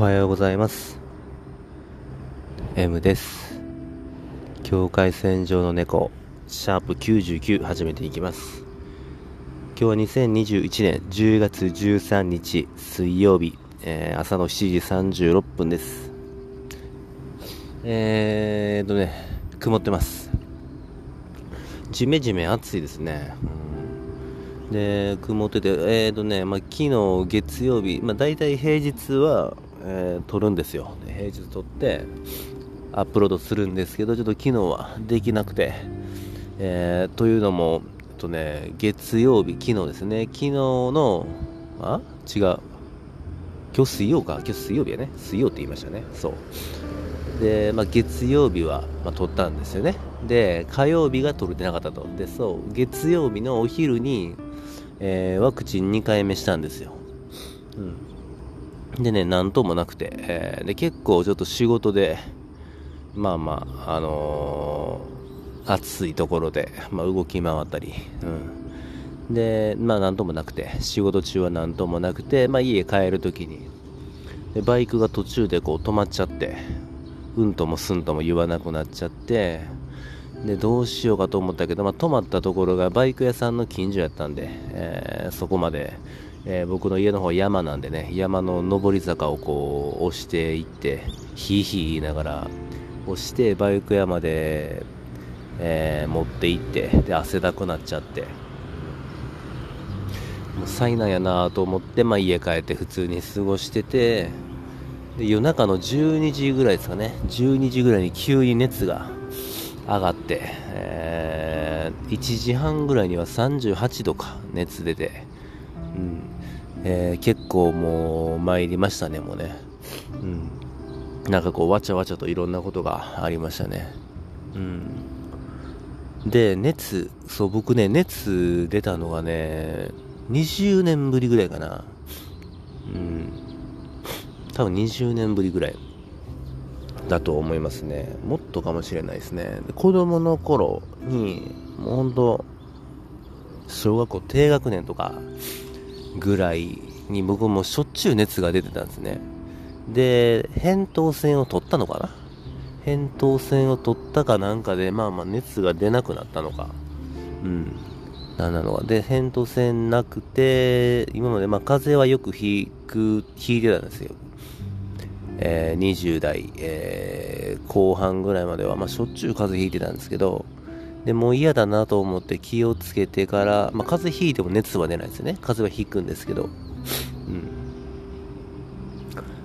おはようございます。M です。境界線上の猫シャープ99始めていきます。今日は2021年10月13日水曜日、えー、朝の7時36分です。えーとね曇ってます。じめじめ暑いですね、うん、で曇っててえーとね、まあ、昨日月曜日、まあ、大体平日はえー、撮るんですよ。平日撮ってアップロードするんですけどちょっと昨日はできなくて、えー、というのも、えっとね、月曜日昨日ですね。昨日のあ？違う。今日水曜か。今日水曜日やね。水曜って言いましたね。そう。で、まあ、月曜日は、まあ、撮ったんですよね。で火曜日が撮れてなかったと。でそう。月曜日のお昼に、えー、ワクチン2回目したんですよ、うん、でね、なんともなくて、えー、で結構ちょっと仕事で、まあまあ、あのー、暑いところで、まあ、動き回ったり、うん、で、まあなんともなくて、仕事中はなんともなくて、まあ家帰るときに、でバイクが途中でこう止まっちゃって、うんともすんとも言わなくなっちゃって、でどうしようかと思ったけど、まあ、止まったところがバイク屋さんの近所やったんで、えー、そこまでえー、僕の家の方山なんでね山の上り坂をこう押していってヒーヒー言いながら押してバイク屋まで、えー、持って行ってで汗だくなっちゃって。もう災難やなと思って、まあ、家帰って普通に過ごしててで夜中の12時ぐらいですかね。12時ぐらいに急に熱が上がって、えー、1時半ぐらいには38度か熱出て。うんえー、結構もう参りましたね、もうね。うん。なんかこう、わちゃわちゃといろんなことがありましたね。うん。で、熱、そう、僕ね、熱出たのがね、20年ぶりぐらいかな。うん。多分20年ぶりぐらいだと思いますね。もっとかもしれないですね。で子供の頃に、もうほんと、小学校低学年とか、ぐらいに僕もしょっちゅう熱が出てたんですね。で、扁桃腺を取ったのかな？扁桃腺を取ったかなんかで、まあまあ熱が出なくなったのか。うん。なんなのか。で、扁桃腺なくて、今までまあ風邪はよくひく、ひいてたんですよ。えー、20代、えー、後半ぐらいまでは、まあ、しょっちゅう風邪ひいてたんですけど、でもう嫌だなと思って気をつけてから、まあ、風邪ひいても熱は出ないですよね。風邪はひくんですけど。うん。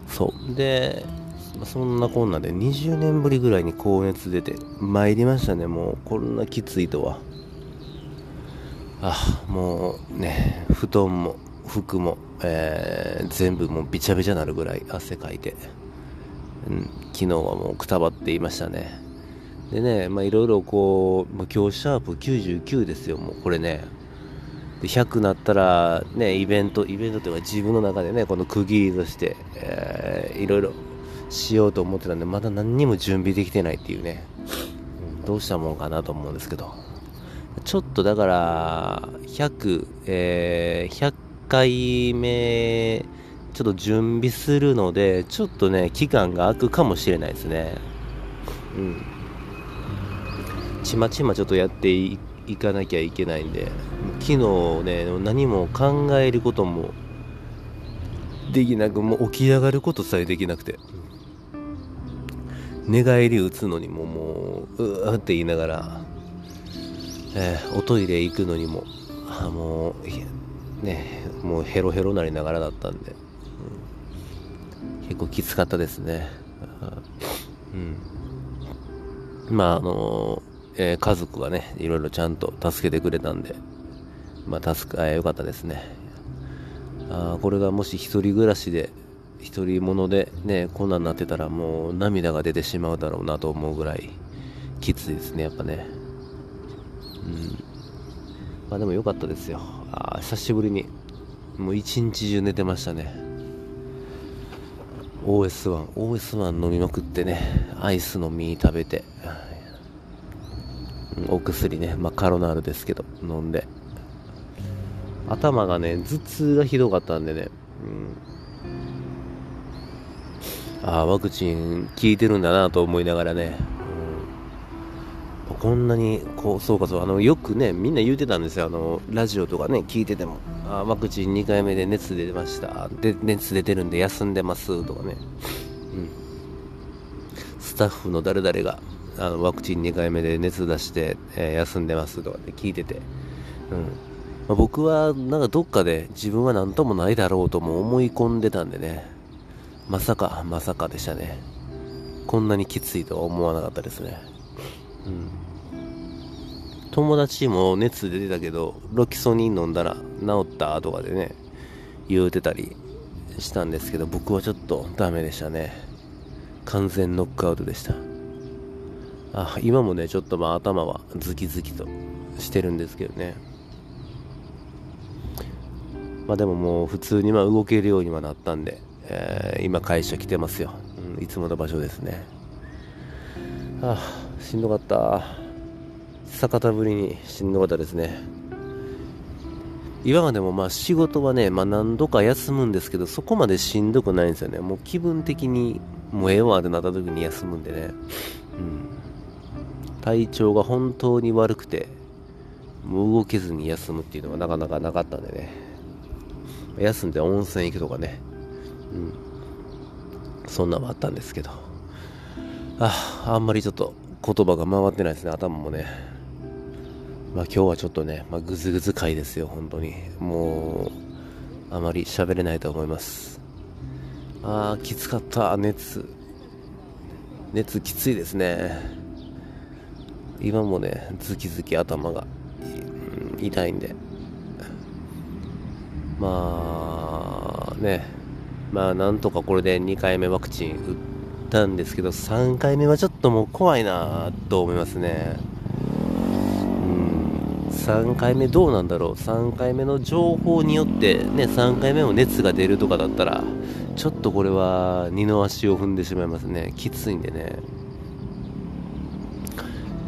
そう。でそんなこんなで20年ぶりぐらいに高熱出て参りましたねもう。こんなきついとは。あもうね布団も服も、えー、全部もうびちゃびちゃなるぐらい汗かいて、うん、昨日はもうくたばっていましたね。でね、まあいろいろこう、まあ、今日シャープ99ですよ、もうこれね。で100なったら、ね、イベント、イベントというか自分の中でね、この区切りとして、えー、いろいろしようと思ってたんで、まだ何にも準備できてないっていうね、どうしたもんかなと思うんですけど。ちょっとだから、100、えー、100回目、ちょっと準備するので、ちょっとね、期間が空くかもしれないですね。うん。ちまちまちょっとやっていかなきゃいけないんで昨日ね何も考えることもできなくもう起き上がることさえできなくて。寝返り打つのにももううーって言いながら、えー、おトイレ行くのにもあもうねもうヘロヘロなりながらだったんで、うん、結構きつかったですね。うん。まああのーえー、家族がね、いろいろちゃんと助けてくれたんで、まあ、助か、えー、よかったですね。あこれがもし一人暮らしで、一人者でね、こんなんなってたらもう涙が出てしまうだろうなと思うぐらいきついですね、やっぱね。うん。まあでもよかったですよ。あ久しぶりに、もう一日中寝てましたね。OS1、OS1 飲みまくってね、アイスの実食べて、お薬ね、まあ、カロナールですけど、飲んで。頭がね、頭痛がひどかったんでね、ああワクチン効いてるんだなと思いながらね、うん、こんなにこうそうかそう。あのよくねみんな言うてたんですよ。あのラジオとかね聞いてても。あワクチン2回目で熱出てました。で熱出てるんで休んでます。とかね、うん、スタッフの誰々があのワクチン2回目で熱出して、えー、休んでますとかって聞いてて、うん。まあ、僕はなんかどっかで自分は何ともないだろうとも思い込んでたんでね。まさかまさかでしたね。こんなにきついとは思わなかったですね。うん。友達も熱出てたけどロキソニン飲んだら治ったとかでね言うてたりしたんですけど僕はちょっとダメでしたね。完全ノックアウトでした。あ今もねちょっとまあ頭はズキズキとしてるんですけどね。まあでももう普通にま動けるようにはなったんで、えー、今会社来てますよ、うん、いつもの場所ですね。あしんどかった。酒田ぶりにしんどかったですね。今までもまあ仕事はね、まあ、何度か休むんですけどそこまでしんどくないんですよね。もう気分的にもうええわってなった時に休むんでね。体調が本当に悪くてもう動けずに休むっていうのがなかなかなかったんでね。休んで温泉行くとかね。うん。そんなのもあったんですけど。ああんまりちょっと言葉が回ってないですね。頭もね。まあ今日はちょっとね、まあ、ぐずぐず回ですよ本当に。もうあまり喋れないと思います。ああきつかった。熱。熱きついですね。今もねズキズキ頭が、うん、痛いんで。まあね。まあなんとかこれで2回目ワクチン打ったんですけど3回目はちょっともう怖いなと思いますね。うん。3回目どうなんだろう。3回目の情報によってね3回目も熱が出るとかだったらちょっとこれは二の足を踏んでしまいますね。きついんでね。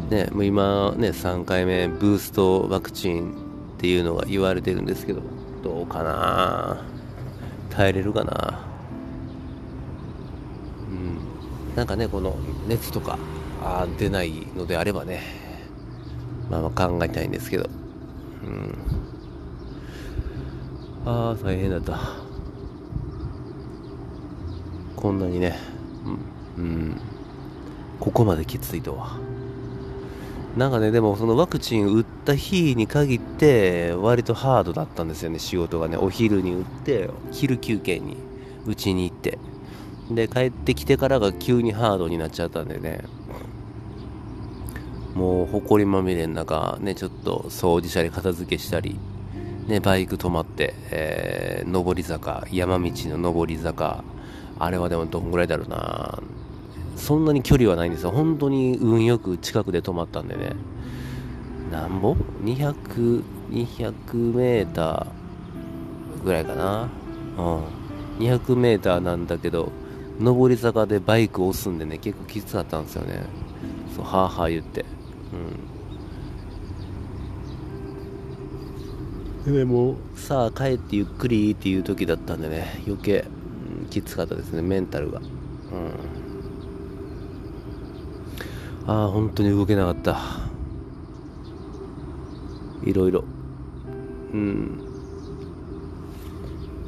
ね、もう今ね、3回目ブーストワクチンっていうのが言われてるんですけど、どうかな？耐えれるかな？うん。なんかね、この熱とかあ出ないのであればね、まあまあ考えたいんですけど、うん。ああ、大変だった。こんなにね、うん、うん、ここまできついとは。なんかね、でもそのワクチン打った日に限って割とハードだったんですよね、仕事がね。お昼に打って、昼休憩に打ちに行って。で、帰ってきてからが急にハードになっちゃったんでね。もう、埃まみれの中、ね、ちょっと掃除したり片付けしたり、ね、バイク止まって、えー、上り坂、山道の上り坂、あれはでもどんぐらいだろうなそんなに距離はないんですよ。本当に運よく近くで止まったんでね。なんぼ ?200、200メーターぐらいかな。うん。200メーターなんだけど、上り坂でバイクを押すんでね、結構きつかったんですよね。そう、はあはあ言って。うん。でも、さあ帰ってゆっくりっていう時だったんでね、余計、うん、きつかったですね、メンタルが。うん。ああ本当に動けなかった。いろいろうん。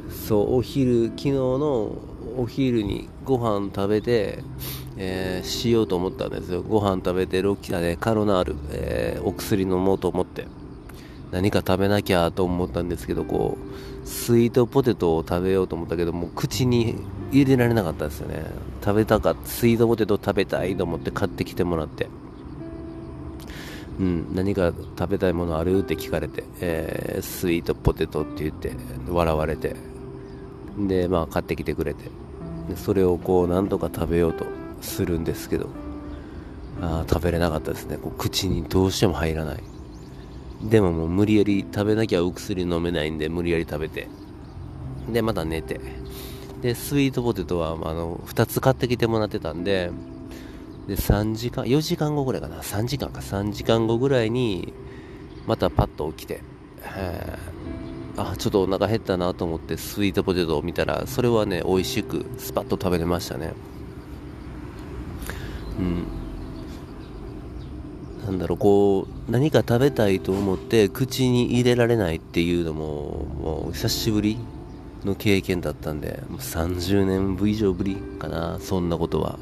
そうお昼昨日のお昼にご飯食べて、えー、しようと思ったんですよ。ご飯食べてロキアでカロナール、えー、お薬飲もうと思って。何か食べなきゃと思ったんですけどこうスイートポテトを食べようと思ったけども口に入れられなかったですよね。食べたかった。スイートポテト食べたいと思って買ってきてもらって。うん何か食べたいものある？って聞かれて、えー、スイートポテトって言って笑われて。でまあ買ってきてくれて。それをこう何とか食べようとするんですけど。あ食べれなかったですね。こう口にどうしても入らない。でももう無理やり食べなきゃお薬飲めないんで無理やり食べて。でまた寝て。で、スイートポテトは、あの、2つ買ってきてもらってたんで、で、3時間、4時間後ぐらいかな、3時間か、3時間後ぐらいに、またパッと起きて、あ、ちょっとお腹減ったなと思ってスイートポテトを見たら、それはね、美味しく、スパッと食べれましたね。うん。なんだろうこう何か食べたいと思って口に入れられないっていうのももう久しぶりの経験だったんでもう30年以上ぶりかなそんなことは。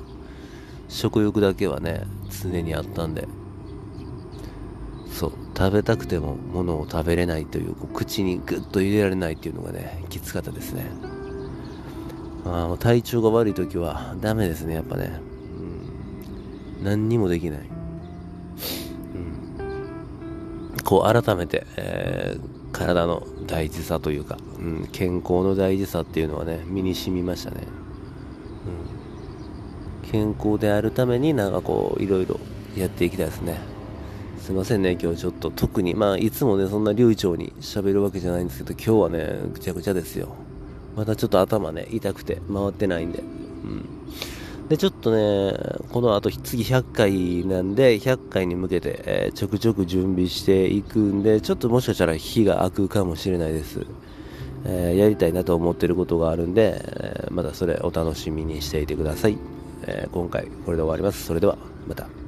食欲だけはね常にあったんで。そう食べたくても物を食べれないというこう口にグッと入れられないっていうのがねきつかったですね。あ体調が悪い時はダメですねやっぱね、うん、何にもできない。こう改めて、えー、体の大事さというか、うん、健康の大事さっていうのはね身に染みましたね、うん、健康であるためになんかこういろいろやっていきたいですね。すいませんね今日ちょっと。特にまあいつもねそんな流暢に喋るわけじゃないんですけど今日はねぐちゃぐちゃですよ。またちょっと頭ね痛くて回ってないんで。うん。で、ちょっとね、この後次100回なんで、100回に向けて、えー、ちょくちょく準備していくんで、ちょっともしかしたら火が空くかもしれないです。えー、やりたいなと思ってることがあるんで、えー、またそれお楽しみにしていてください。え今回これで終わります。それでは、また。